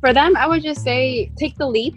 For them, I would just say take the leap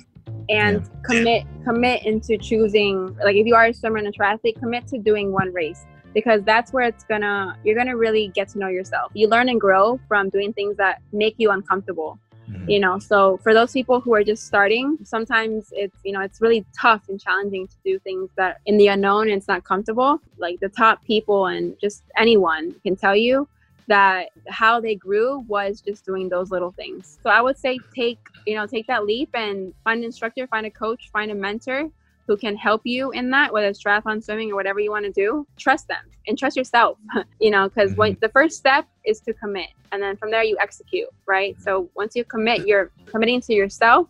and yeah. commit commit into choosing like if you are a swimmer and a triathlete, commit to doing one race because that's where it's gonna you're gonna really get to know yourself. You learn and grow from doing things that make you uncomfortable. Mm-hmm. You know, so for those people who are just starting, sometimes it's you know it's really tough and challenging to do things that in the unknown and it's not comfortable. Like the top people and just anyone can tell you that how they grew was just doing those little things. So I would say take, you know, take that leap and find an instructor, find a coach, find a mentor who can help you in that, whether it's triathlon, swimming, or whatever you want to do. Trust them and trust yourself, you know, because mm-hmm. the first step is to commit. And then from there, you execute, right? So once you commit, you're committing to yourself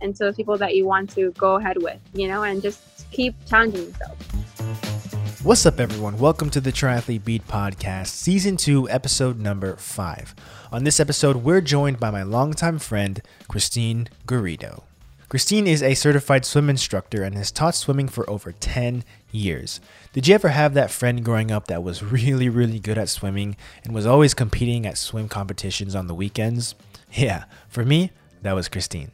and to the people that you want to go ahead with, you know, and just keep challenging yourself. What's up, everyone? Welcome to the Triathlete Beat Podcast, Season 2, Episode number 5. On this episode, we're joined by my longtime friend, Christine Garrido. Christine is a certified swim instructor and has taught swimming for over 10 years. Did you ever have that friend growing up that was really, really good at swimming and was always competing at swim competitions on the weekends? Yeah, for me, that was Christine.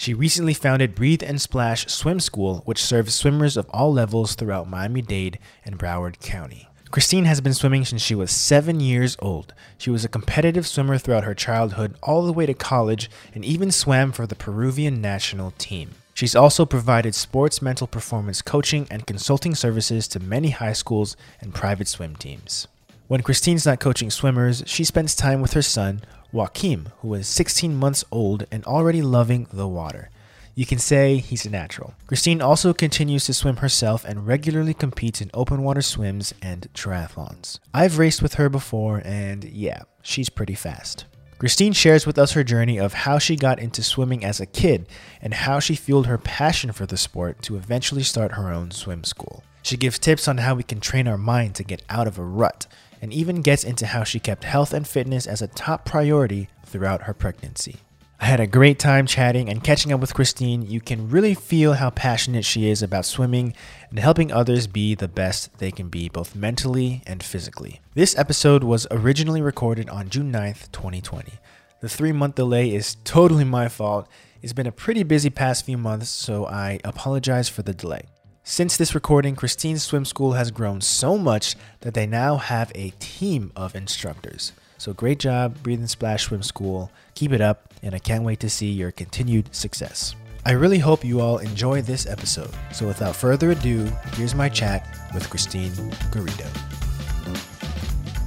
She recently founded Breathe and Splash Swim School, which serves swimmers of all levels throughout Miami Dade and Broward County. Christine has been swimming since she was seven years old. She was a competitive swimmer throughout her childhood, all the way to college, and even swam for the Peruvian national team. She's also provided sports mental performance coaching and consulting services to many high schools and private swim teams. When Christine's not coaching swimmers, she spends time with her son, Joaquim, who is 16 months old and already loving the water. You can say he's a natural. Christine also continues to swim herself and regularly competes in open water swims and triathlons. I've raced with her before, and yeah, she's pretty fast. Christine shares with us her journey of how she got into swimming as a kid and how she fueled her passion for the sport to eventually start her own swim school. She gives tips on how we can train our mind to get out of a rut and even gets into how she kept health and fitness as a top priority throughout her pregnancy. I had a great time chatting and catching up with Christine. You can really feel how passionate she is about swimming and helping others be the best they can be, both mentally and physically. This episode was originally recorded on June 9th, 2020. The three month delay is totally my fault. It's been a pretty busy past few months, so I apologize for the delay. Since this recording, Christine's swim school has grown so much that they now have a team of instructors. So great job, Breathe and Splash Swim School. Keep it up, and I can't wait to see your continued success. I really hope you all enjoy this episode. So without further ado, here's my chat with Christine Garrido.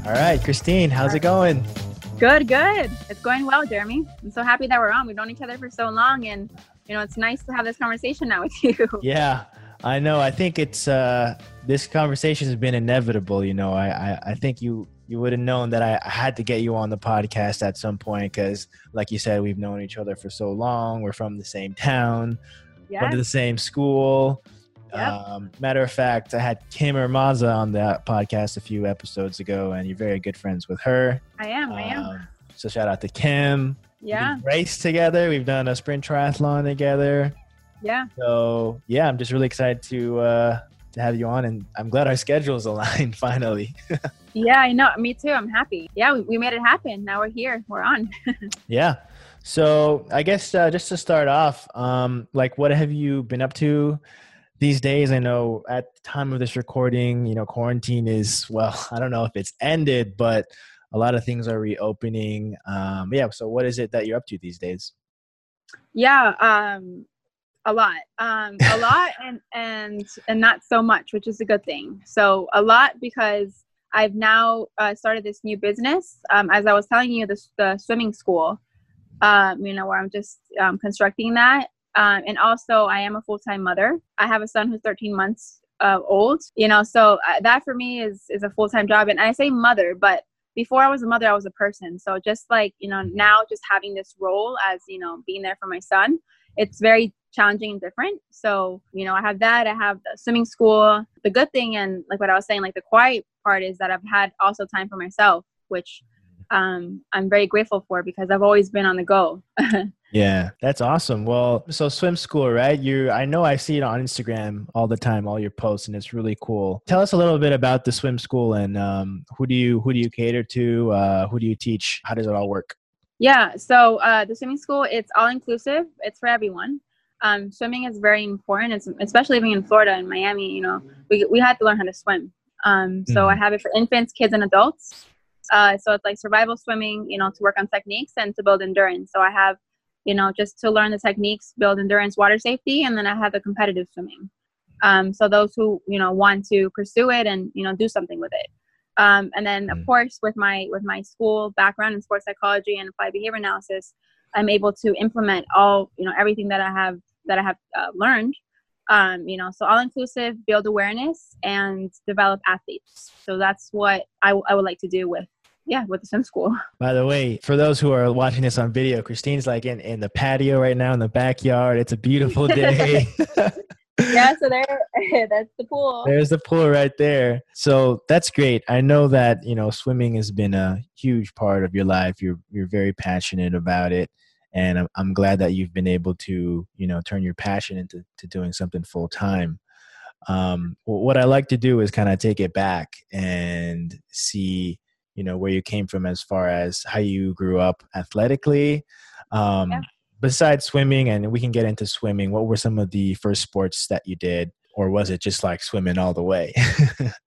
All right, Christine, how's it going? Good, good. It's going well, Jeremy. I'm so happy that we're on. We've known each other for so long, and you know, it's nice to have this conversation now with you. Yeah, I know. I think it's uh, this conversation has been inevitable. You know, I I, I think you you would have known that I, had to get you on the podcast at some point because, like you said, we've known each other for so long. We're from the same town, yes. went to the same school. Yep. Um, matter of fact, I had Kim Ermaza on that podcast a few episodes ago, and you're very good friends with her. I am. I am. Um, so shout out to Kim. Yeah. We've raced together. We've done a sprint triathlon together. Yeah. So yeah, I'm just really excited to uh, to have you on, and I'm glad our schedules aligned finally. yeah, I know. Me too. I'm happy. Yeah, we, we made it happen. Now we're here. We're on. yeah. So I guess uh, just to start off, um, like, what have you been up to these days? I know at the time of this recording, you know, quarantine is well, I don't know if it's ended, but a lot of things are reopening. Um, yeah. So what is it that you're up to these days? Yeah. Um, a lot um a lot and and and not so much which is a good thing. So a lot because i've now uh, started this new business. Um, as i was telling you the, the swimming school um, you know where i'm just um, constructing that. Um, and also i am a full-time mother. I have a son who's 13 months uh, old you know so uh, that for me is is a full-time job. And i say mother but before I was a mother, I was a person. So just like, you know, now just having this role as, you know, being there for my son, it's very challenging and different. So, you know, I have that. I have the swimming school. The good thing, and like what I was saying, like the quiet part is that I've had also time for myself, which um, I'm very grateful for because I've always been on the go. yeah, that's awesome. Well, so swim school, right? You, I know I see it on Instagram all the time, all your posts, and it's really cool. Tell us a little bit about the swim school and um, who do you who do you cater to? Uh, who do you teach? How does it all work? Yeah, so uh, the swimming school it's all inclusive. It's for everyone. Um, swimming is very important. It's especially living in Florida and Miami. You know, we we had to learn how to swim. Um, so mm I have it for infants, kids, and adults. Uh, so it's like survival swimming. You know, to work on techniques and to build endurance. So I have, you know, just to learn the techniques, build endurance, water safety, and then I have the competitive swimming. Um, so those who you know want to pursue it and you know do something with it. Um, and then of mm. course with my with my school background in sports psychology and applied behavior analysis, I'm able to implement all you know everything that I have that I have uh, learned. Um, you know, so all inclusive, build awareness, and develop athletes. So that's what I, w- I would like to do with yeah, with the swim school. By the way, for those who are watching this on video, Christine's like in, in the patio right now in the backyard. It's a beautiful day. yeah, so there, that's the pool. There's the pool right there. So that's great. I know that you know swimming has been a huge part of your life. You're you're very passionate about it, and I'm I'm glad that you've been able to you know turn your passion into to doing something full time. Um, what I like to do is kind of take it back and see you know where you came from as far as how you grew up athletically. Um, yeah besides swimming, and we can get into swimming, what were some of the first sports that you did? Or was it just like swimming all the way?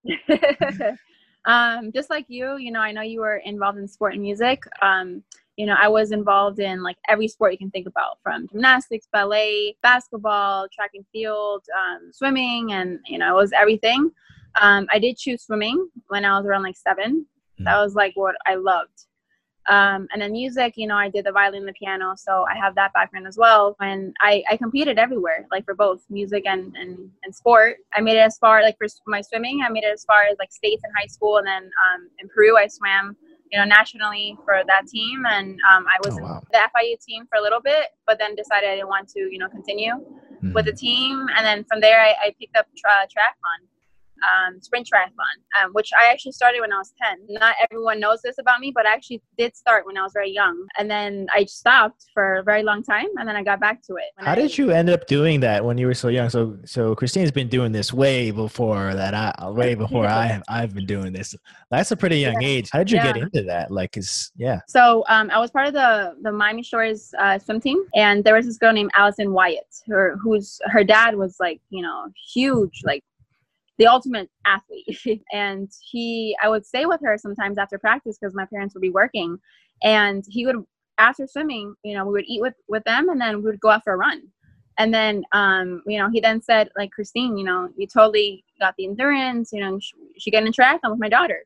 um, just like you, you know, I know you were involved in sport and music. Um, you know, I was involved in like every sport you can think about from gymnastics, ballet, basketball, track and field, um, swimming, and, you know, it was everything. Um, I did choose swimming when I was around like seven. Mm. That was like what I loved. Um, and then music, you know, I did the violin and the piano, so I have that background as well. And I, I competed everywhere, like for both music and, and, and sport. I made it as far, like for my swimming, I made it as far as like states in high school. And then um, in Peru, I swam, you know, nationally for that team. And um, I was oh, wow. in the FIU team for a little bit, but then decided I didn't want to, you know, continue mm-hmm. with the team. And then from there, I, I picked up tra- triathlon um, sprint triathlon, um, which I actually started when I was 10. Not everyone knows this about me, but I actually did start when I was very young. And then I stopped for a very long time and then I got back to it. How I, did you end up doing that when you were so young? So, so Christine's been doing this way before that I, way before I have, I've been doing this. That's a pretty young yeah. age. How did you yeah. get into that? Like, is yeah. So, um, I was part of the, the Miami Shores uh, swim team and there was this girl named Allison Wyatt, her, who's, her dad was like, you know, huge, like the ultimate athlete. and he, I would stay with her sometimes after practice because my parents would be working. And he would, after swimming, you know, we would eat with, with them and then we would go out for a run. And then, um, you know, he then said, like, Christine, you know, you totally got the endurance, you know, she, she get in triathlon with my daughter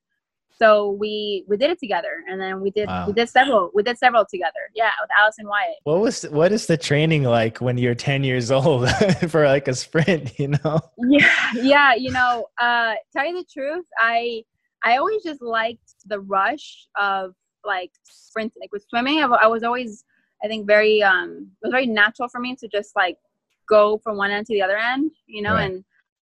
so we we did it together and then we did wow. we did several we did several together yeah with allison wyatt what was what is the training like when you're 10 years old for like a sprint you know yeah yeah you know uh tell you the truth i i always just liked the rush of like sprinting like with swimming I, I was always i think very um it was very natural for me to just like go from one end to the other end you know right. and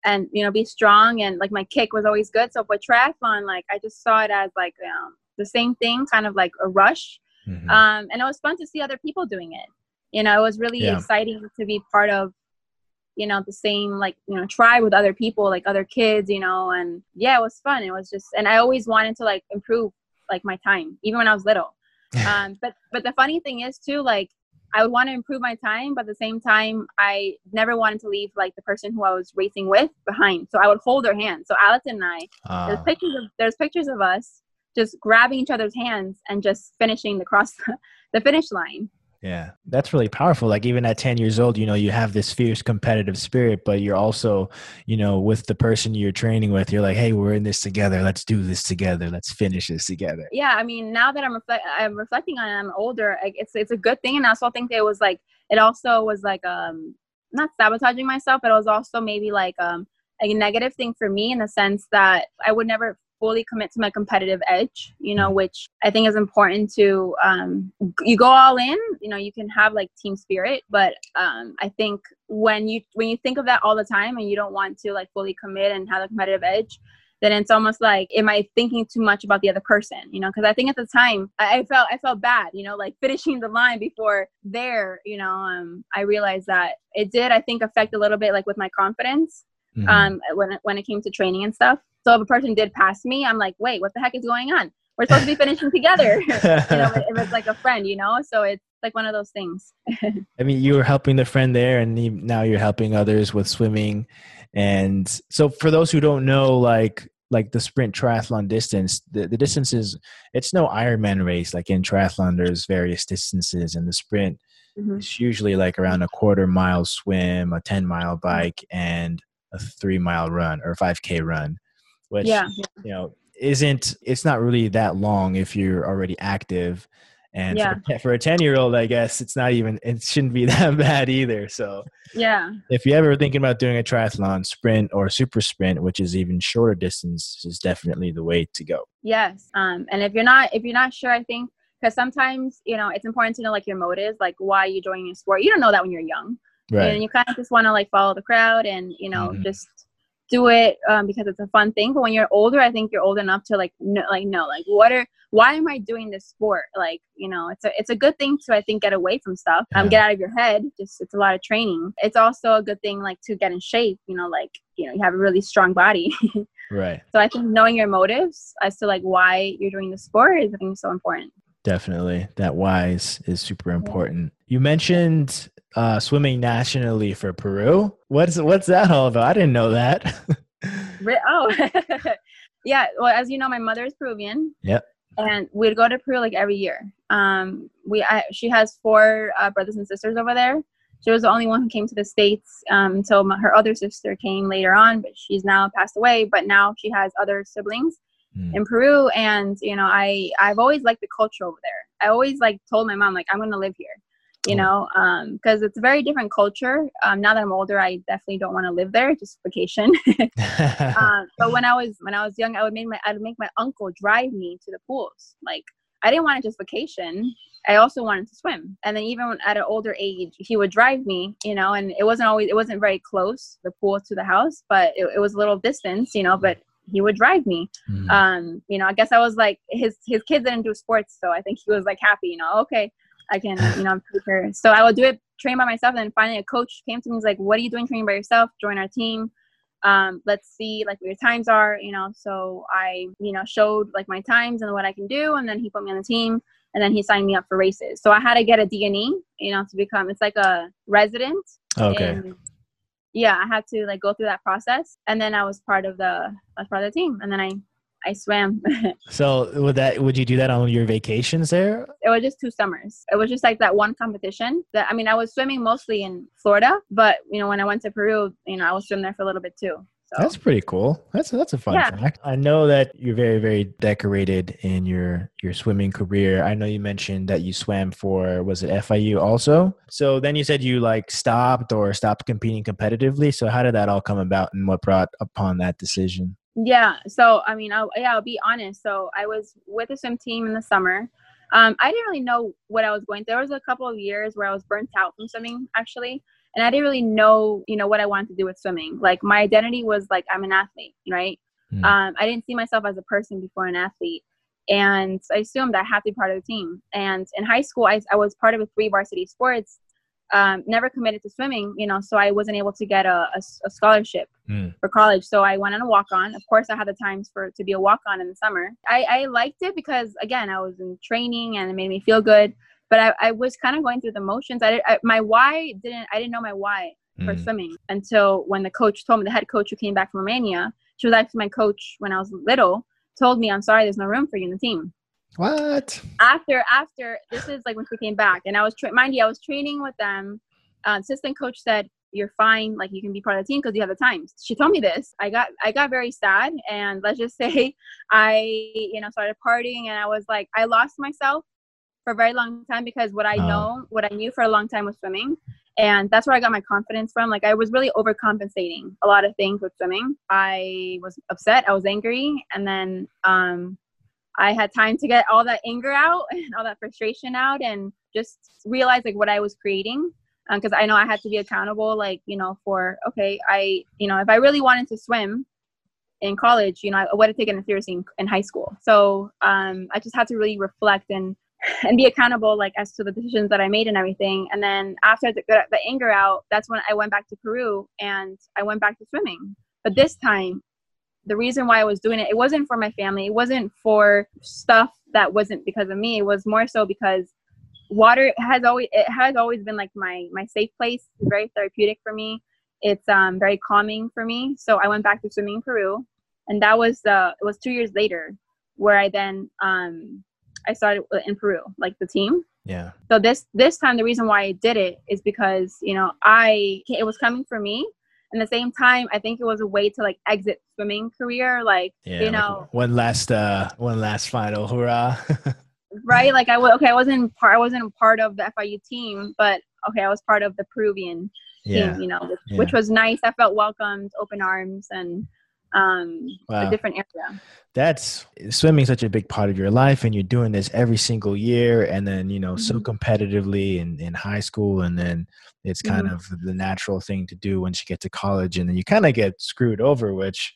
and you know be strong and like my kick was always good. So for triathlon like i just saw it as like um, the same thing kind of like a rush. Mm-hmm. um, and it was fun to see other people doing it. You know it was really yeah. exciting to be part of you know the same like you know try with other people like other kids you know and yeah it was fun. It was just and i always wanted to like improve like my time even when i was little. Um but but the funny thing is too like I would want to improve my time, but at the same time, I never wanted to leave like the person who I was racing with behind. So I would hold their hand. So Alex and I, uh. there's ah. pictures of there's pictures of us just grabbing each other's hands and just finishing the cross the finish line. Yeah, that's really powerful. Like even at 10 years old, you know, you have this fierce competitive spirit, but you're also, you know, with the person you're training with, you're like, hey, we're in this together. Let's do this together. Let's finish this together. Yeah, I mean, now that I'm, I'm reflecting on it, I'm older. It's it's a good thing, and I also think it was like it also was like um not sabotaging myself, but it was also maybe like um a negative thing for me in the sense that I would never fully commit to my competitive edge you know which i think is important to um, you go all in you know you can have like team spirit but um, i think when you when you think of that all the time and you don't want to like fully commit and have a competitive edge then it's almost like am i thinking too much about the other person you know? Because i think at the time I, I, felt i felt bad you know like finishing the line before there you know? Um i realized that it did i think affect a little bit like with my confidence mm-hmm. um when it, when it came to training and stuff so if a person did pass me, I'm like, wait, what the heck is going on? we're supposed to be finishing together. you know, if it's like a friend, you know. So it's like one of those things. I mean, you were helping the friend there, and now you're helping others with swimming. And so, for those who don't know, like like the sprint triathlon distance, the, the distance is it's no Ironman race. Like in triathlon, there's various distances, and the sprint mm-hmm. is usually like around a quarter mile swim, a ten mile bike, and a three mile run or a five k run. Which yeah. you know isn't it's not really that long if you're already active and yeah. for, for, a 10 year old i guess it's not even it shouldn't be that bad either so yeah if you're ever thinking about doing a triathlon sprint or super sprint which is even shorter distance is definitely the way to go yes um and if you're not if you're not sure i think because sometimes you know it's important to know like your motives like why you're joining a sport you don't know that when you're young right. and you kind of just want to like follow the crowd and you know mm-hmm. just do it um, because it's a fun thing. But when you're older, I think you're old enough to like no, like no, like what are why am I doing this sport? Like you know, it's a it's a good thing to I think get away from stuff, um, get out of your head. Just it's a lot of training. It's also a good thing like to get in shape. You know, like you know you have a really strong body. right. So I think knowing your motives as to like why you're doing the sport is I think so important. Definitely, that why is, is super important. You mentioned uh, swimming nationally for Peru. What's what's that all about? I didn't know that. oh, yeah. Well, as you know, my mother is Peruvian. Yep. And we'd go to Peru like every year. Um, we I, she has four uh, brothers and sisters over there. She was the only one who came to the states um, until my, her other sister came later on, but she's now passed away. But now she has other siblings mm. in Peru, and you know, I I've always liked the culture over there. I always like told my mom like I'm gonna live here you know because um, it's a very different culture. Um, now that i'm older i definitely don't want to live there just vacation. Um, but when i was when i was young i would make my i'd make my uncle drive me to the pools. Like i didn't want to just vacation. I also wanted to swim. And then even at an older age he would drive me you know and it wasn't always it wasn't very close the pool to the house but it, it was a little distance you know but he would drive me. Mm. Um, you know, I guess I was like his his kids didn't do sports, so I think he was like happy, you know, okay, I can, you know, prepare. So I will do it, train by myself. And then finally a coach came to me, he's like, what are you doing training by yourself? Join our team. Um, let's see like what your times are, you know. So I, you know, showed like my times and what I can do. And then he put me on the team and then he signed me up for races. So I had to get a DNI, you know, to become, it's like a resident. Okay. And, yeah, I had to like go through that process. And then I was part of the, I was part of the team. And then I I swam. so would that would you do that on your vacations there? It was just two summers. It was just like that one competition. That I mean, I was swimming mostly in Florida, but you know, when I went to Peru, you know, I was swimming there for a little bit too. So. That's pretty cool. That's that's a fun yeah. fact. I know that you're very very decorated in your your swimming career. I know you mentioned that you swam for was it FIU also. So then you said you like stopped or stopped competing competitively. So how did that all come about, and what brought upon that decision? Yeah. So, I mean, I'll, yeah, I'll be honest. So, I was with the swim team in the summer. Um, I didn't really know what I was going. There was a couple of years where I was burnt out from swimming, actually, and I didn't really know, you know, what I wanted to do with swimming. Like my identity was like I'm an athlete, right? Mm. Um, I didn't see myself as a person before an athlete, and I assumed I had to be part of the team. And in high school, I, I was part of a three varsity sports, um, never committed to swimming, you know, so I wasn't able to get a, a, a scholarship mm. for college. So I went on a walk on. Of course, I had the times for to be a walk on in the summer. I, I liked it because again, I was in training and it made me feel good. But I, I was kind of going through the motions. I, I my why didn't I didn't know my why for mm. swimming until when the coach told me the head coach who came back from Romania. She was actually my coach when I was little. Told me, "I'm sorry, there's no room for you in the team." What? After after this is like when she came back, and I was tra- mind you, I was training with them. Uh, assistant coach said, "You're fine. Like you can be part of the team because you have the times." She told me this. I got I got very sad, and let's just say I you know started partying, and I was like I lost myself for a very long time because what I oh. know, what I knew for a long time was swimming. And that's where I got my confidence from. Like I was really overcompensating a lot of things with swimming. I was upset, I was angry, and then um, I had time to get all that anger out and all that frustration out and just realize like what I was creating because um, I know I had to be accountable like you know for okay I you know if I really wanted to swim in college you know I would have taken it seriously in, in high school. So um, I just had to really reflect and and be accountable like as to the decisions that I made and everything. And then after the, the anger out that's when I went back to Peru and I went back to swimming. But this time the reason why I was doing it, it wasn't for my family. It wasn't for stuff that wasn't because of me. It was more so because water has always it has always been like my my safe place. It's very therapeutic for me. It's um very calming for me. So I went back to swimming in Peru, and that was uh it was two years later where I then um I started in Peru, like the team. Yeah. So this this time the reason why I did it is because you know I it was coming for me. And the same time, I think it was a way to like exit swimming career, like Yeah. you like know, one last uh one last final hurrah. right? Like I was okay, I wasn't part, I wasn't part of the FIU team, but okay, I was part of the Peruvian yeah. team, you know, which, Yeah. which was nice. I felt welcomed, open arms, and um, Wow. a different area. That's swimming such a big part of your life and you're doing this every single year and then, you know, so Mhm. competitively in, in high school and then it's kind Mhm. of the natural thing to do once you get to college and then you kind of get screwed over, which,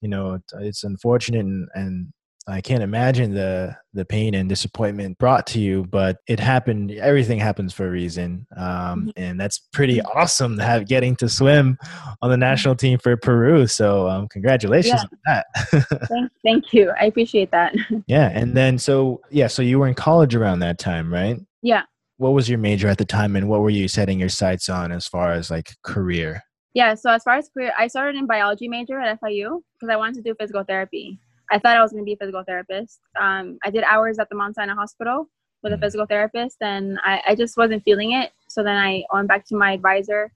you know, it's unfortunate and, and I can't imagine the the pain and disappointment brought to you, but it happened. Everything happens for a reason, um, Mhm. and that's pretty awesome to have getting to swim on the national team for Peru. So, um, congratulations on that. Thank, thank you. I appreciate that. yeah, and then so yeah, so you were in college around that time, right? yeah. What was your major at the time, and what were you setting your sights on as far as like career? Yeah. So as far as career, I started in biology major at FIU because I wanted to do physical therapy. I thought I was going to be a physical therapist. Um, I did hours at the Mount Sinai Hospital with a Mhm. physical therapist, and I, I just wasn't feeling it. So then I went back to my advisor,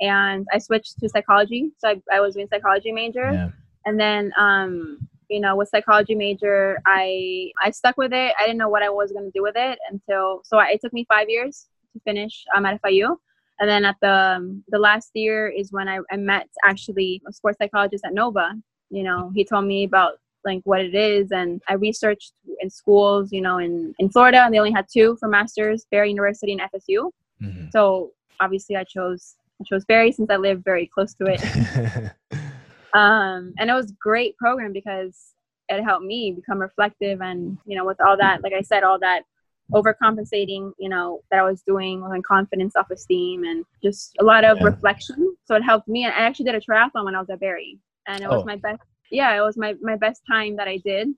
and I switched to psychology. So I, I was doing psychology major, Yeah, and then um, you know with psychology major, I I stuck with it. I didn't know what I was going to do with it until so I, it took me five years to finish um, at FIU. And then at the um, the last year is when I, I met actually a sports psychologist at Nova. You know, he told me about like what it is, and I researched in schools. You know, in in Florida, and they only had two for masters: Barry University and FSU. Mhm. So obviously, I chose I chose Barry since I live very close to it. um, and it was a great program because it helped me become reflective and you know with all that like i said all that overcompensating you know that i was doing and confidence self-esteem and just a lot of Yeah. reflection so it helped me and i actually did a triathlon when i was at barry and it was Oh. my best yeah it was my, my best time that i did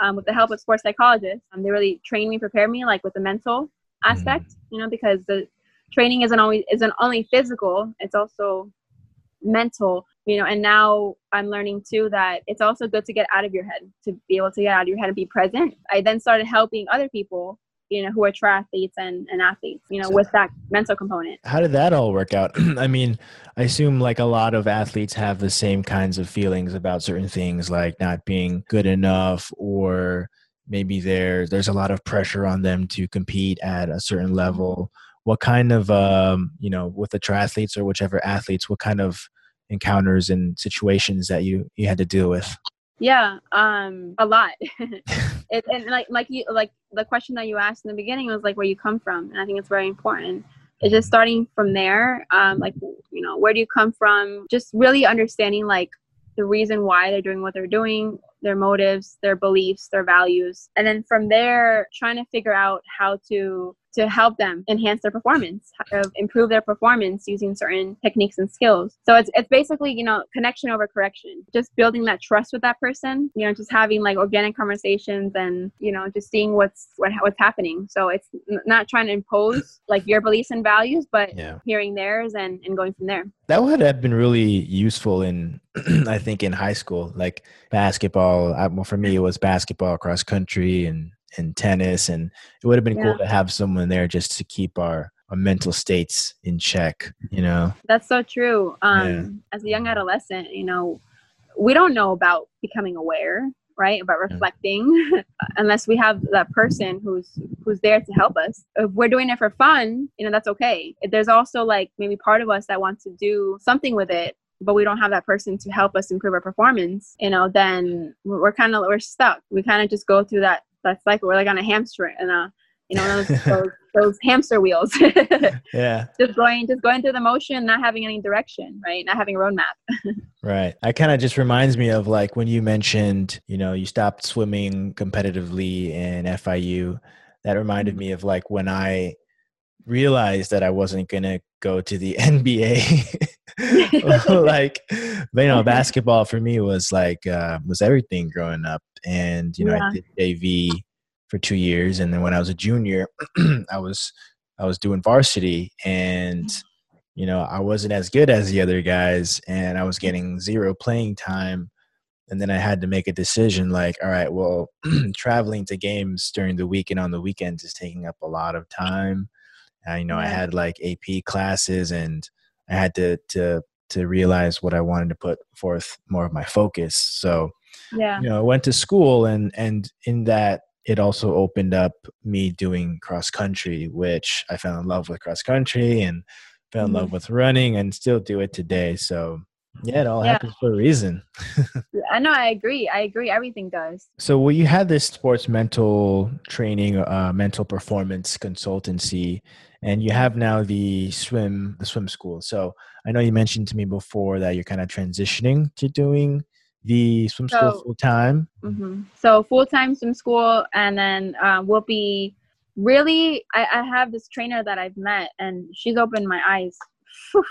um, with the help of sports psychologists. Um, they really trained me prepared me like with the mental aspect you know because the training isn't always isn't only physical it's also mental you know and now i'm learning too that it's also good to get out of your head to be able to get out of your head and be present. I then started helping other people you know who are triathletes and, and athletes you know So- with that mental component How did that all work out? I mean, I assume like a lot of athletes have the same kinds of feelings about certain things, like not being good enough, or maybe there there's a lot of pressure on them to compete at a certain level. What kind of um, you know, with the triathletes or whichever athletes, what kind of encounters and situations that you you had to deal with? Yeah um a lot. It, and like like you like the question that you asked in the beginning was like where you come from and i think it's very important. It's just starting from there um like you know where do you come from? Just really understanding like the reason why they're doing what they're doing their motives their beliefs their values. And then from there trying to figure out how to to help them enhance their performance uh, improve their performance using certain techniques and skills so it's, it's basically you know connection over correction just building that trust with that person you know just having like organic conversations and you know just seeing what's what, what's happening so it's not trying to impose like your beliefs and values but Yeah. hearing theirs and, and going from there That would have been really useful in, I think, in high school, like basketball. I, well, for me, it was basketball, cross country, and and tennis, and it would have been Yeah. cool to have someone there just to keep our our mental states in check. You know, That's so true. Um, Yeah. As a young adolescent, you know, we don't know about becoming aware, right? About reflecting, unless we have that person who's who's there to help us. If we're doing it for fun, you know, that's okay. If There's also like maybe part of us that wants to do something with it, but we don't have that person to help us improve our performance. You know, then we're kind of we're stuck. We kind of just go through that that cycle. We're like on a hamster and uh, you know, those, those, those hamster wheels. yeah, just going just going through the motion not having any direction right not having a roadmap right. I kind of just reminds me of like when you mentioned, you know, you stopped swimming competitively in FIU. That reminded me of like when I realized that I wasn't gonna go to the NBA. like but, you know basketball for me was like uh, was everything growing up. And you know Yeah. i did JV for two years. And then when i was a junior i was i was doing varsity. And you know i wasn't as good as the other guys. And i was getting zero playing time. And then i had to make a decision like all right well traveling to games during the week and on the weekends is taking up a lot of time. Uh, you know i had like ap classes and i had to to to realize what i wanted to put forth more of my focus so yeah. you know i went to school and and in that it also opened up me doing cross country which i fell in love with cross country and fell in Mhm. love with running and still do it today so yeah it all Yeah. happens for a reason I know. I agree. I agree. Everything does. so well you had this sports mental training uh, mental performance consultancy and you have now the swim the swim school so i know you mentioned to me before that you're kind of transitioning to doing the swim school So- full time hmm So full time swim school, and then uh, we'll be really. I, I have this trainer that I've met, and she's opened my eyes phew,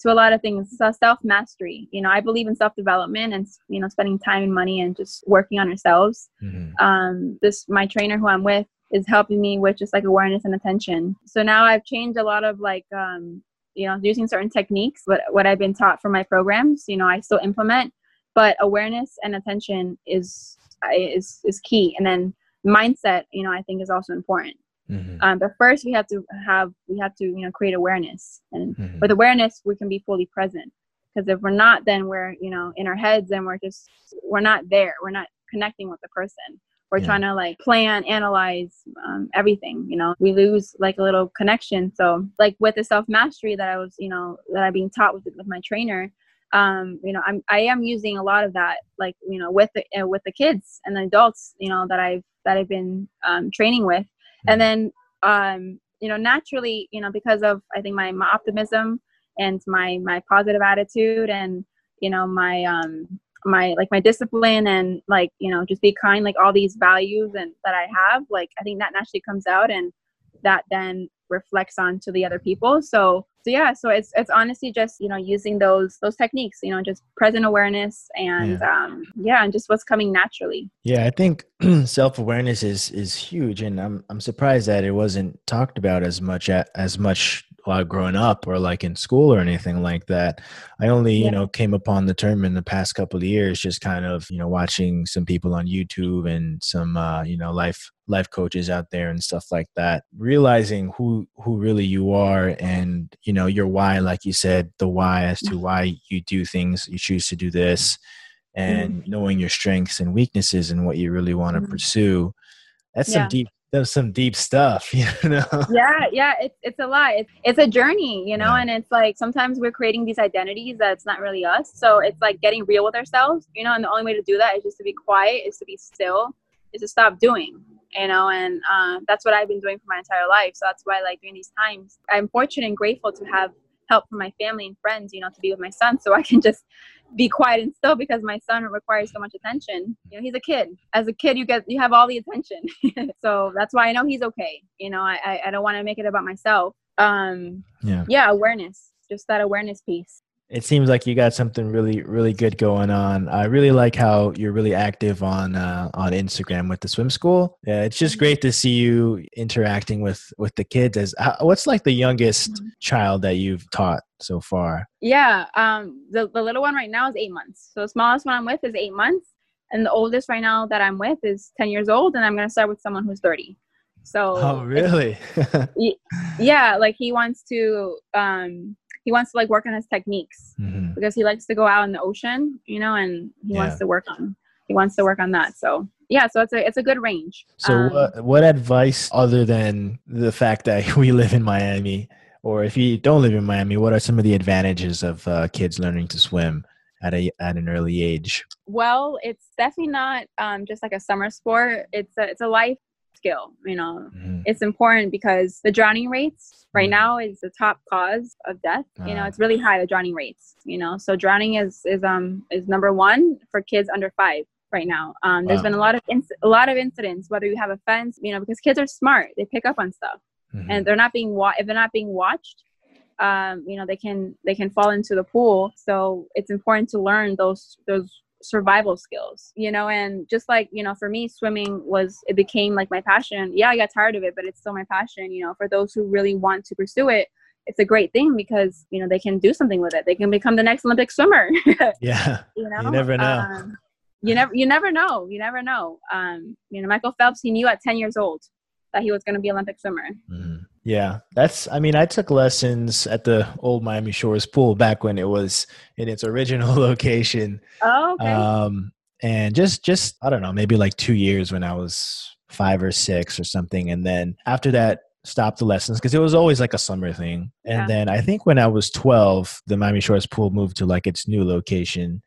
to a lot of things. So self mastery. You know, I believe in self development, and you know, spending time and money, and just working on ourselves. Mhm. um, this my trainer who I'm with is helping me with just like awareness and attention. So now I've changed a lot of like um, you know using certain techniques, what what I've been taught from my programs. You know, I still implement, but awareness and attention is is is key. And then mindset, you know, I think is also important. Mhm. Um, but first, we have to have we have to you know create awareness, and Mhm. with awareness, we can be fully present. Because if we're not, then we're you know in our heads, and we're just we're not there. We're not connecting with the person. We're Yeah. trying to like plan, analyze um, everything. You know, we lose like a little connection. So like with the self mastery that I was you know that I'm being taught with with my trainer. Um, you know, I'm I am using a lot of that, like you know, with the uh, with the kids and the adults, you know, that I've that I've been um, training with and then um you know naturally you know because of i think my, my optimism and my my positive attitude and you know my um my like my discipline and like you know just be kind like all these values and that i have like i think that naturally comes out and that then reflects onto the other people. So so yeah so it's it's honestly just you know using those those techniques you know just present awareness and um yeah and just what's coming naturally. Yeah, I think self awareness is is huge, and I'm I'm surprised that it wasn't talked about as much as much while growing up or like in school or anything like that. I only Yeah. you know came upon the term in the past couple of years, just kind of you know watching some people on YouTube and some uh, you know life life coaches out there and stuff like that, realizing who who really you are and you know your why, like you said, the why as to why you do things, you choose to do this and knowing your strengths and weaknesses and what you really want to Mhm. pursue that's Yeah. some deep that's some deep stuff you know? Yeah yeah it's, it's a lot. It's, it's a journey you know Yeah. and it's like sometimes we're creating these identities that's not really us. So it's like getting real with ourselves you know and the only way to do that is just to be quiet is to be still is to stop doing you know and uh, that's what i've been doing for my entire life. So that's why like during these times i'm fortunate and grateful to have help from my family and friends you know to be with my son so i can just be quiet and still because my son requires so much attention. You know he's a kid. As a kid you get you have all the attention. So that's why i know he's okay. You know i i, I don't want to make it about myself. Um yeah. yeah awareness. Just that awareness piece it seems like you got something really really good going on. I really like how you're really active on uh, on instagram with the swim school. Yeah it's just great to see you interacting with with the kids as how, what's like the youngest Mhm. child that you've taught so far? Yeah um the, the little one right now is eight months. So the smallest one i'm with is eight months and the oldest right now that i'm with is 10 years old and i'm going to start with someone who's 30 so oh really? Yeah like he wants to um he wants to like work on his techniques Mhm. because he likes to go out in the ocean you know and he Yeah. wants to work on he wants to work on that so yeah so it's a it's a good range So Um, what what advice other than the fact that we live in Miami or if you don't live in Miami, what are some of the advantages of uh, kids learning to swim at a at an early age? well it's definitely not um just like a summer sport it's a it's a life skill you know Mhm. it's important because the drowning rates right Mhm. now is the top cause of death you know Ah. it's really high the drowning rates you know so drowning is is um is number one for kids under five right now um there's Wow. been a lot of inc- a lot of incidents whether you have a fence you know because kids are smart they pick up on stuff Mhm. and they're not being wa- if they're not being watched um, you know they can they can fall into the pool so it's important to learn those those survival skills you know and just like you know for me swimming was it became like my passion. Yeah i got tired of it but it's still my passion you know for those who really want to pursue it it's a great thing because you know they can do something with it. They can become the next olympic swimmer. Yeah you know? you never know. Um, you never you never know you never know. Um, you know michael phelps he knew at 10 years old that he was going to be olympic swimmer. Mm-hmm. Yeah, that's. I mean, I took lessons at the old Miami Shores pool back when it was in its original location. Oh, okay. Um, and just, just I don't know, maybe like two years when I was five or six or something, and then after that, stopped the lessons because it was always like a summer thing. And yeah. then I think when I was twelve, the Miami Shores pool moved to like its new location,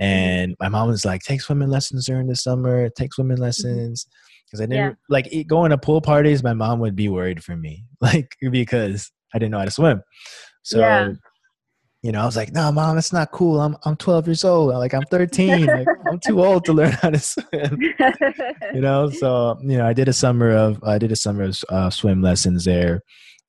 mm-hmm. and my mom was like, "Take swimming lessons during the summer. Take swimming mm-hmm. lessons." Mm-hmm because I didn't yeah. like going to pool parties. My mom would be worried for me, like because I didn't know how to swim. So, yeah. you know, I was like, "No, mom, it's not cool. I'm I'm 12 years old. Like I'm 13. like, I'm too old to learn how to swim." you know, so you know, I did a summer of I did a summer of uh, swim lessons there.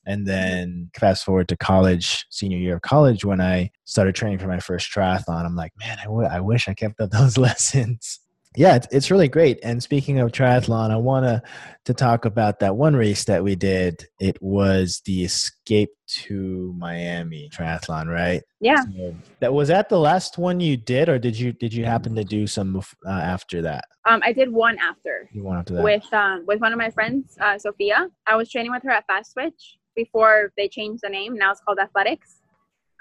And then fast forward to college, senior year of college, when I started training for my first triathlon, I'm like, man, I, w- I wish I kept up those lessons yeah, it's, it's really great. And speaking of triathlon, I want to to talk about that one race that we did. It was the Escape to Miami triathlon, right? Yeah. So that was that the last one you did, or did you did you happen to do some uh, after that? Um, I did one after. You one after that with um with one of my friends, uh, Sophia. I was training with her at Fast Twitch before they changed the name. Now it's called Athletics.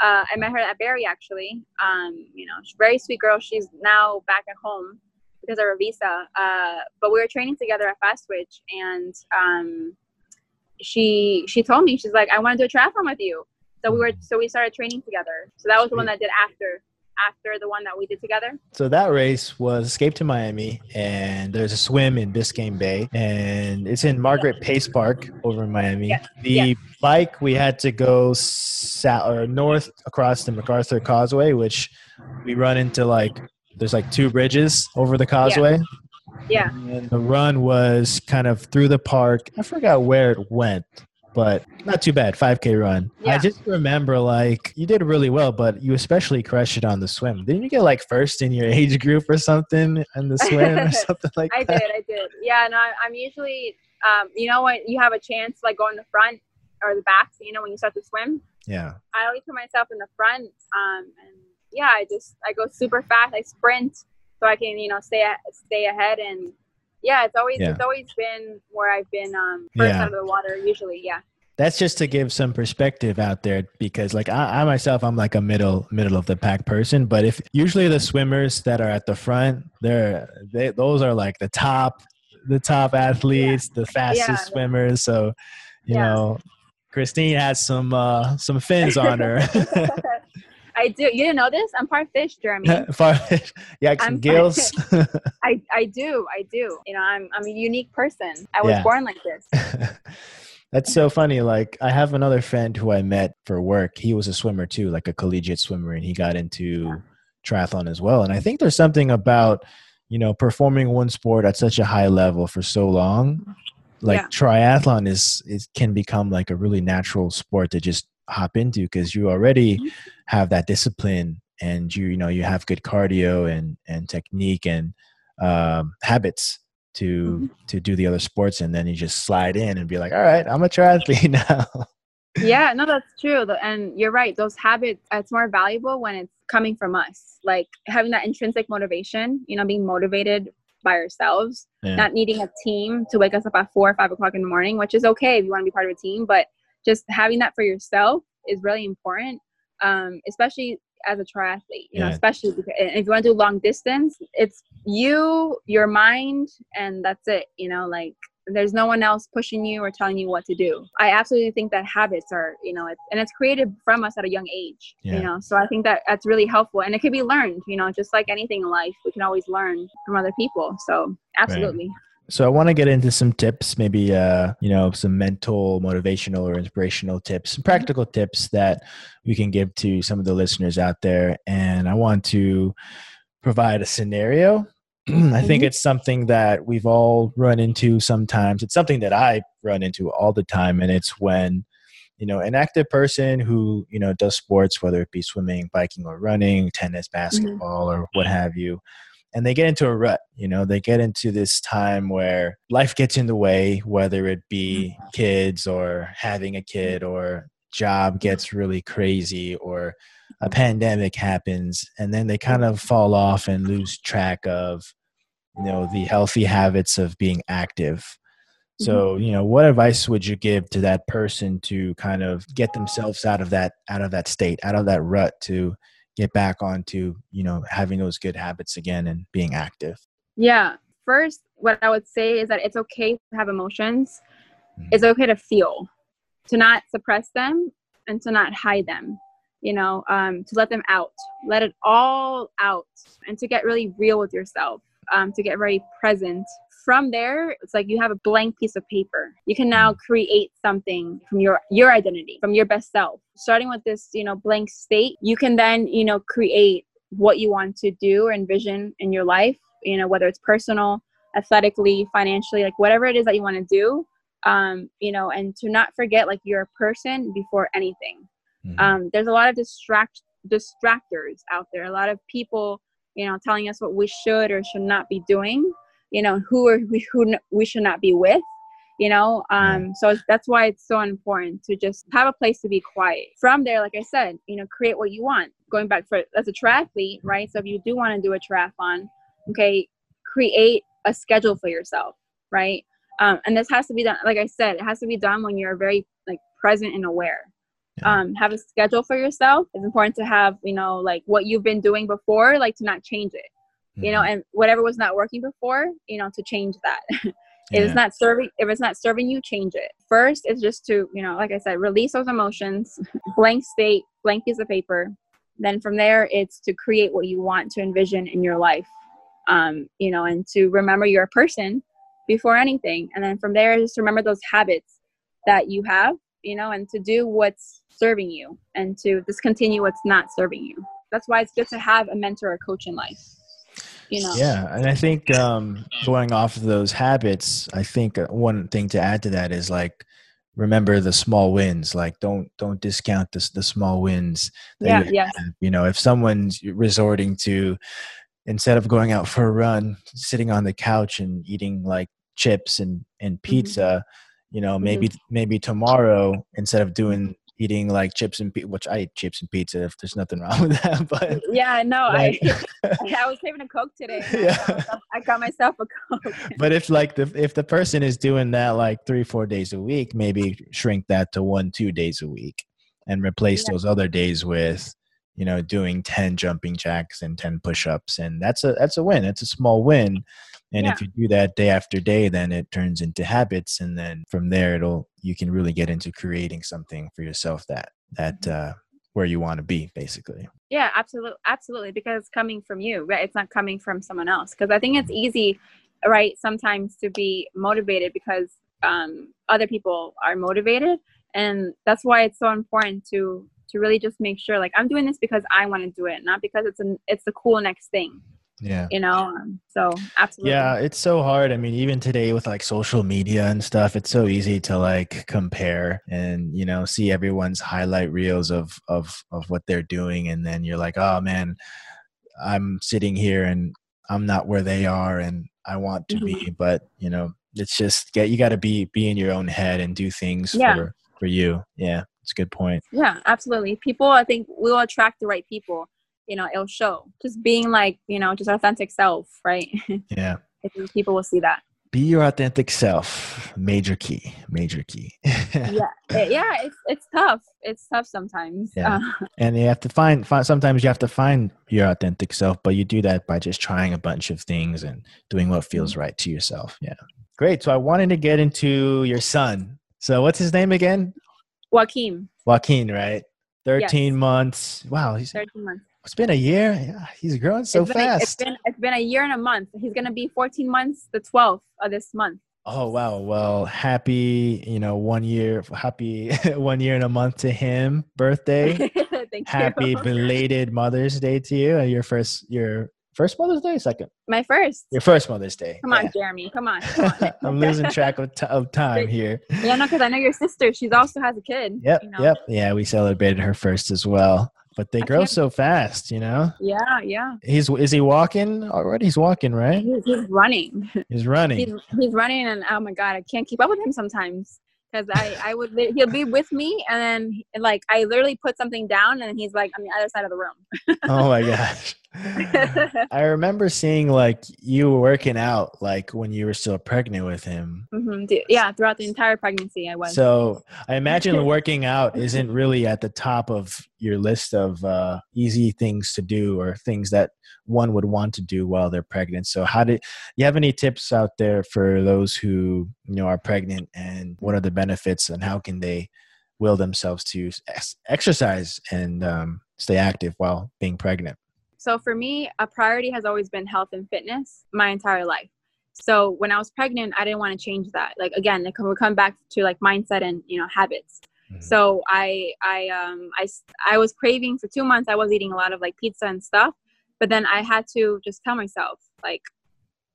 Uh, I met her at Barry actually. Um, you know, very sweet girl. She's now back at home because of her visa. Uh, but we were training together at Fast Twitch, and um, she she told me she's like, I want to do a triathlon with you. So we were so we started training together. So that was the one that I did after after the one that we did together. So that race was Escape to Miami, and there's a swim in Biscayne Bay, and it's in Margaret Pace Park over in Miami. The bike we had to go south or north across the MacArthur Causeway, which we run into like there's like two bridges over the causeway. Yeah. yeah. And the run was kind of through the park. I forgot where it went, but not too bad. 5K run. Yeah. I just remember like you did really well, but you especially crushed it on the swim. Didn't you get like first in your age group or something in the swim or something like I that? I did. I did. Yeah. No, I'm usually, um, you know, when you have a chance like go in the front or the back, you know, when you start to swim. Yeah. I always put myself in the front um, and yeah, I just I go super fast. I sprint so I can you know stay stay ahead and yeah, it's always yeah. it's always been where I've been um, first yeah. out of the water usually. Yeah. That's just to give some perspective out there because like I, I myself I'm like a middle middle of the pack person, but if usually the swimmers that are at the front, they're they those are like the top the top athletes, yeah. the fastest swimmers. So you know Christine has some uh, some fins on her. I do. You didn't know this? I'm part fish, Jeremy. part fish. Yeah, some I'm gills. I I do. I do. You know, I'm I'm a unique person. I was yeah. born like this. That's so funny. Like I have another friend who I met for work. He was a swimmer too, like a collegiate swimmer, and he got into yeah. triathlon as well. And I think there's something about you know performing one sport at such a high level for so long like yeah. triathlon is it can become like a really natural sport to just hop into because you already mm-hmm. have that discipline and you you know you have good cardio and and technique and um, habits to mm-hmm. to do the other sports and then you just slide in and be like all right i'm a triathlete now yeah no that's true and you're right those habits it's more valuable when it's coming from us like having that intrinsic motivation you know being motivated by ourselves yeah. not needing a team to wake us up at four or five o'clock in the morning which is okay if you want to be part of a team but just having that for yourself is really important, um, especially as a triathlete. You yeah. know, especially because, if you want to do long distance, it's you, your mind, and that's it. You know, like there's no one else pushing you or telling you what to do. I absolutely think that habits are, you know, it's, and it's created from us at a young age, yeah. you know, so I think that that's really helpful and it can be learned, you know, just like anything in life, we can always learn from other people. So absolutely. Right. So I want to get into some tips, maybe uh, you know, some mental, motivational, or inspirational tips, some practical tips that we can give to some of the listeners out there. And I want to provide a scenario. I think mm-hmm. it's something that we've all run into sometimes. It's something that I run into all the time, and it's when you know an active person who you know does sports whether it be swimming biking or running tennis basketball mm-hmm. or what have you and they get into a rut you know they get into this time where life gets in the way whether it be mm-hmm. kids or having a kid or job gets really crazy or a pandemic happens and then they kind of fall off and lose track of you know the healthy habits of being active so mm-hmm. you know what advice would you give to that person to kind of get themselves out of that out of that state out of that rut to get back onto you know having those good habits again and being active. Yeah first what i would say is that it's okay to have emotions. Mm-hmm. it's okay to feel to not suppress them and to not hide them you know um, to let them out let it all out and to get really real with yourself um, to get very present from there it's like you have a blank piece of paper. You can now create something from your your identity from your best self. Starting with this you know blank state you can then you know create what you want to do or envision in your life you know whether it's personal athletically financially like whatever it is that you want to do um you know and to not forget like you're a person before anything. Mm-hmm. um there's a lot of distract distractors out there. A lot of people you know telling us what we should or should not be doing you know who are we who we should not be with you know? Um so that's why it's so important to just have a place to be quiet. From there like i said you know create what you want. Going back for as a triathlete right? So if you do want to do a triathlon okay create a schedule for yourself right? Um, and this has to be done like i said it has to be done when you're very like present and aware yeah. um, have a schedule for yourself it's important to have you know like what you've been doing before like to not change it mm-hmm. you know mm-hmm. and whatever was not working before you know to change that if yeah. it's not serving if it's not serving you change it first is just to you know like i said release those emotions blank state blank piece of paper then from there it's to create what you want to envision in your life um, you know and to remember you're a person before anything and then from there just remember those habits that you have you know and to do what's serving you and to discontinue what's not serving you that's why it's good to have a mentor or coach in life you know yeah and i think um going off of those habits i think uh, one thing to add to that is like remember the small wins like don't don't discount the, the small wins yeah you, yes. you know if someone's resorting to instead of going out for a run sitting on the couch and eating like chips and and mm-hmm. pizza mm-hmm. You know maybe mm-hmm. maybe tomorrow instead of doing eating like chips and pizza, which I eat chips and pizza if there's nothing wrong with that. But yeah, no, like, I I was having a Coke today. Yeah. I got myself a Coke. but if like the if the person is doing that like three four days a week, maybe shrink that to one two days a week, and replace yeah. those other days with you know doing 10 jumping jacks and 10 push-ups and that's a that's a win it's a small win and yeah. if you do that day after day then it turns into habits and then from there it'll you can really get into creating something for yourself that that mm-hmm. uh where you want to be basically yeah absolutely absolutely because coming from you right it's not coming from someone else because i think it's easy right sometimes to be motivated because um other people are motivated and that's why it's so important to to really just make sure like I'm doing this because I want to do it, not because it's an it's the cool next thing. Yeah. You know, um, so absolutely. Yeah, it's so hard. I mean, even today with like social media and stuff, it's so easy to like compare and you know see everyone's highlight reels of of of what they're doing, and then you're like, oh man, I'm sitting here and I'm not where they are, and I want to mm-hmm. be, but you know, it's just get you got to be be in your own head and do things yeah. for for you. Yeah. It's a good point. Yeah, absolutely. People, I think, will attract the right people. You know, it'll show. Just being like, you know, just authentic self, right? Yeah. I think people will see that. Be your authentic self. Major key. Major key. yeah, yeah. It's it's tough. It's tough sometimes. Yeah. Uh, and you have to find, find. Sometimes you have to find your authentic self, but you do that by just trying a bunch of things and doing what feels mm-hmm. right to yourself. Yeah. Great. So I wanted to get into your son. So what's his name again? Joaquin. Joaquin, right? 13 yes. months. Wow. He's, 13 months. It's been a year. Yeah, he's growing so it's fast. A, it's been it's been a year and a month. He's gonna be 14 months the 12th of this month. Oh wow! Well, happy you know one year, happy one year and a month to him. Birthday. Thank happy belated Mother's Day to you. Your first your first Mother's Day, second. My first. Your first Mother's Day. Come on, Jeremy. Come on. Come on. I'm losing track of, t- of time here. Yeah, no, because I know your sister. She's also has a kid. Yep, you know? yep. Yeah, we celebrated her first as well. But they grow so fast, you know. Yeah, yeah. He's is he walking already? He's walking, right? He's, he's running. He's running. He's, he's running, and oh my god, I can't keep up with him sometimes. Because I, I would, he'll be with me, and then like I literally put something down, and he's like on the other side of the room. oh my gosh. I remember seeing like you were working out like when you were still pregnant with him. hmm Yeah, throughout the entire pregnancy, I was. So I imagine working out isn't really at the top of your list of uh, easy things to do or things that one would want to do while they're pregnant. So how did you have any tips out there for those who you know are pregnant and what are the benefits and how can they will themselves to ex- exercise and um, stay active while being pregnant? So for me, a priority has always been health and fitness my entire life. So when I was pregnant, I didn't want to change that. Like again, it we come back to like mindset and you know habits. Mhm. So I I um I I was craving for two months. I was eating a lot of like pizza and stuff, but then I had to just tell myself like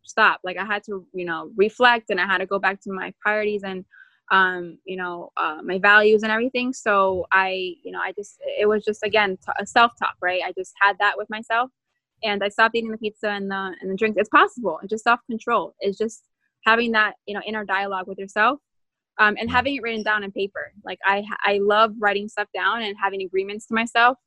stop. Like I had to you know reflect and I had to go back to my priorities and um you know uh, my values and everything. So I you know I just it was just again t- a self talk right. I just had that with myself and I stopped eating the pizza and the and the drinks. It's possible. It's just self control. It's just having that you know inner dialogue with yourself, um, and having it written down on paper. Like I I love writing stuff down and having agreements to myself.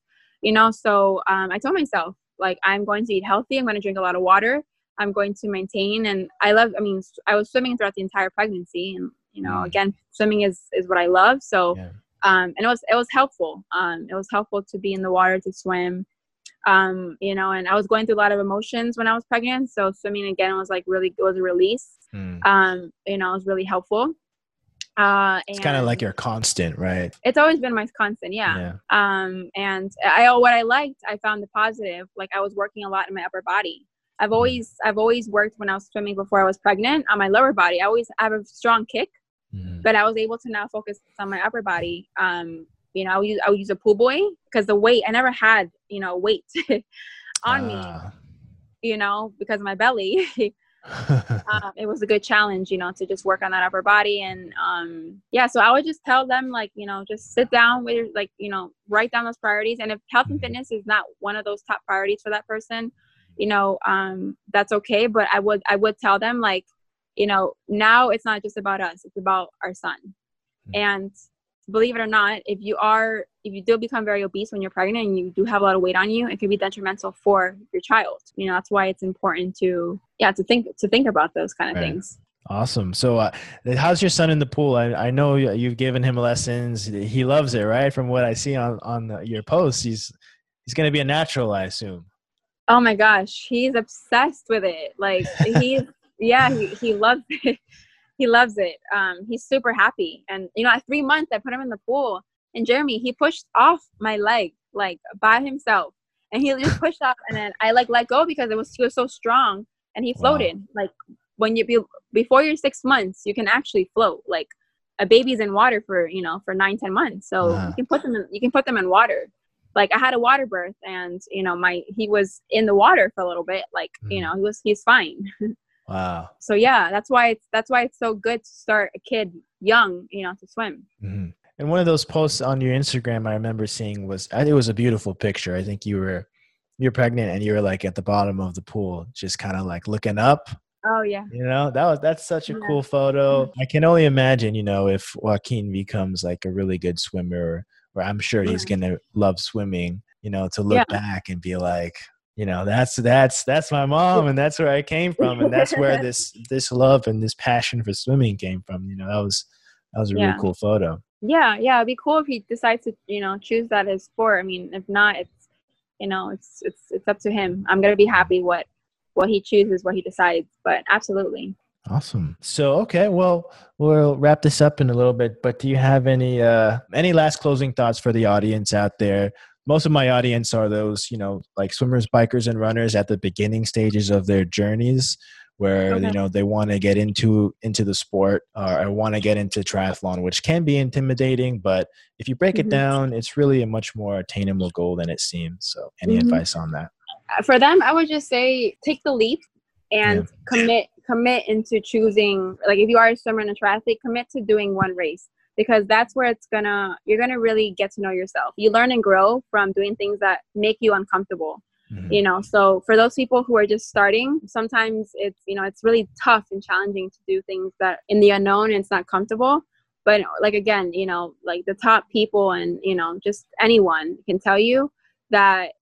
You know, so um, I told myself like I'm going to eat healthy. I'm going to drink a lot of water. I'm going to maintain, and I love. I mean, I was swimming throughout the entire pregnancy, and you know, Mm. again, swimming is is what I love. So Yeah. um, and it was it was helpful. Um, it was helpful to be in the water to swim. Um, you know, and I was going through a lot of emotions when I was pregnant, so swimming again was like really it was a release. Mm. Um, you know, it was really helpful. Uh, It's kind of like your constant, right? It's always been my constant, yeah. Um, and I what I liked, I found the positive. Like I was working a lot in my upper body. I've always I've always worked when I was swimming before I was pregnant on my lower body. I always have a strong kick Mhm. but I was able to now focus on my upper body. Um, you know, I would use I would use a pull buoy because the weight I never had, you know, weight on me, Ah. you know, because of my belly. um, it was a good challenge, you know, to just work on that upper body and um, yeah. So I would just tell them like, you know, just sit down with your, like, you know, write down those priorities. And if health and fitness is not one of those top priorities for that person, you know, um, that's okay. But I would I would tell them like, you know, now it's not just about us; it's about our son. Mhm. And believe it or not, if you are if you do become very obese when you're pregnant and you do have a lot of weight on you, it can be detrimental for your child. You know, that's why it's important to yeah to think to think about those kind of Right. things. Awesome. So, uh, how's your son in the pool? I, I know you- you've given him lessons. He loves it, right? From what I see on on the, your posts, he's he's going to be a natural, I assume. Oh my gosh, he's obsessed with it. Like he's yeah, he, he loves it. He loves it. Um, he's super happy. And you know, at three months, I put him in the pool, and Jeremy he pushed off my leg like by himself, and he just pushed off, and then I like let go because it was he was so strong, and he Wow. floated. Like when you be before you're six months, you can actually float. Like a baby's in water for you know for nine ten months, so Wow. you can put them in you can put them in water like I had a water birth and you know my he was in the water for a little bit like you Mhm. know he was he's fine Wow. so yeah that's why it's that's why it's so good to start a kid young you know to swim Mhm. And one of those posts on your Instagram I remember seeing was I think it was a beautiful picture. I think you were you're pregnant and you were like at the bottom of the pool, just kind of like looking up. oh yeah You know, that was that's such a Yeah. cool photo. I can only imagine, you know, if Joaquin becomes like a really good swimmer, or I'm sure he's Yeah. gonna love swimming. You know, to look Yeah. back and be like, you know, that's that's that's my mom, and that's where I came from, and that's where this this love and this passion for swimming came from. You know, that was that was a Yeah. really cool photo. yeah yeah it'd be cool if he decides to you know choose that as sport i mean if not it's you know it's it's it's up to him i'm gonna be happy what what he chooses what he decides but absolutely Awesome. So okay, well, we'll wrap this up in a little bit. But do you have any uh, any last closing thoughts for the audience out there? Most of my audience are those, you know, like swimmers, bikers, and runners at the beginning stages of their journeys, where you know they want to get into into the sport or, or want to get into triathlon, which can be intimidating. But if you break it Mhm. down, it's really a much more attainable goal than it seems. So, any Mhm. advice on that? for them, I would just say take the leap and yeah. commit commit into choosing like if you are a swimmer and a triathlete, commit to doing one race because that's where it's gonna you're gonna really get to know yourself. You learn and grow from doing things that make you uncomfortable. Mm-hmm. You know, so for those people who are just starting, sometimes it's you know it's really tough and challenging to do things that in the unknown it's not comfortable but like again you know like the top people and you know just anyone can tell you that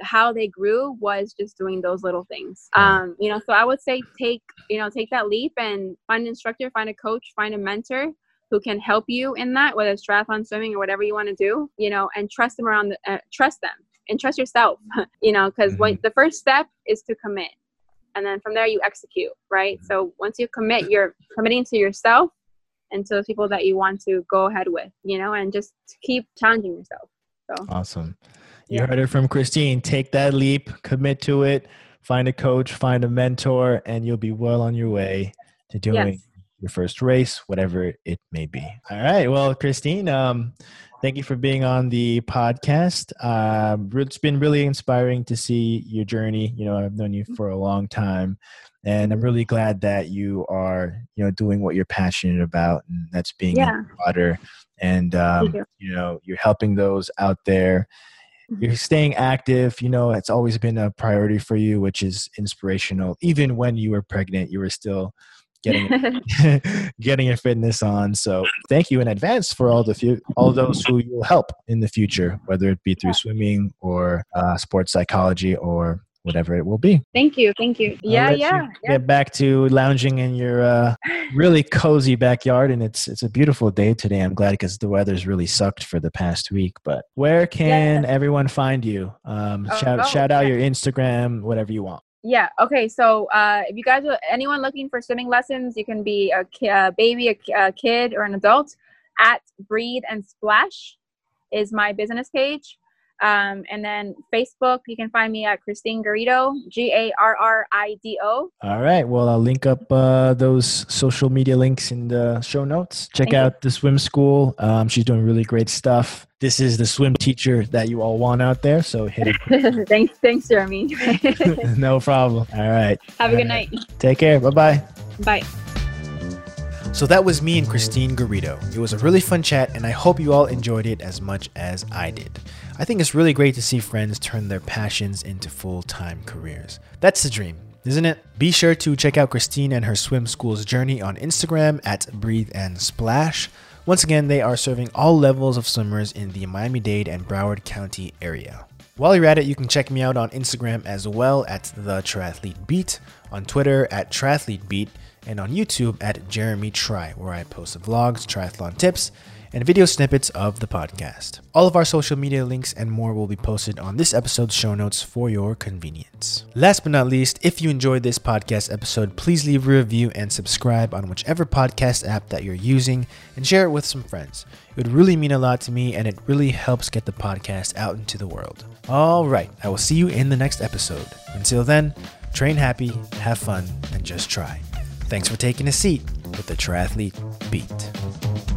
how they grew was just doing those little things um you know so i would say take you know take that leap and find an instructor find a coach find a mentor who can help you in that whether it's triathlon swimming or whatever you want to do you know and trust them around the, uh, trust them and trust yourself you know because mm-hmm. what the first step is to commit and then from there you execute right so once you commit you're committing to yourself and to the people that you want to go ahead with, you know, and just keep challenging yourself. So awesome. You yeah. heard it from Christine. Take that leap, commit to it, find a coach, find a mentor, and you'll be well on your way to doing yes. Your first race, whatever it may be. All right. Well, Christine, um, thank you for being on the podcast. Um, it's been really inspiring to see your journey. You know, I've known you for a long time and i'm really glad that you are you know doing what you're passionate about and that's being yeah. water and um, you. you know you're helping those out there mm-hmm. you're staying active you know it's always been a priority for you which is inspirational even when you were pregnant you were still getting getting your fitness on so thank you in advance for all the few all those who you'll help in the future whether it be through yeah. swimming or uh, sports psychology or whatever it will be. Thank you. Thank you. Yeah, yeah, you yeah. Get back to lounging in your uh, really cozy backyard, and it's it's a beautiful day today. I'm glad because the weather's really sucked for the past week. But where can yeah. everyone find you? Um, oh, shout oh, shout out your Instagram, whatever you want. Yeah. Okay. So uh, if you guys are anyone looking for swimming lessons, you can be a, a baby, a kid, or an adult. At Breathe and Splash is my business page. Um, and then Facebook, you can find me at Christine Garrido, G A R R I D O. All right. Well, I'll link up uh, those social media links in the show notes. Check Thank out you. the swim school. Um, she's doing really great stuff. This is the swim teacher that you all want out there. So hit it. thanks, thanks, Jeremy. no problem. All right. Have a good night. Take care. Bye-bye. Bye. So that was me and Christine Garrido. It was a really fun chat, and I hope you all enjoyed it as much as I did. I think it's really great to see friends turn their passions into full time careers. That's the dream, isn't it? Be sure to check out Christine and her swim school's journey on Instagram at Breathe and Splash. Once again, they are serving all levels of swimmers in the Miami Dade and Broward County area. While you're at it, you can check me out on Instagram as well at the Triathlete Beat, on Twitter at Triathlete Beat, and on YouTube at Jeremy Try, where I post vlogs, triathlon tips, and video snippets of the podcast. All of our social media links and more will be posted on this episode's show notes for your convenience. Last but not least, if you enjoyed this podcast episode, please leave a review and subscribe on whichever podcast app that you're using and share it with some friends. It would really mean a lot to me and it really helps get the podcast out into the world. All right, I will see you in the next episode. Until then, train happy, have fun, and just try. Thanks for taking a seat with the Triathlete Beat.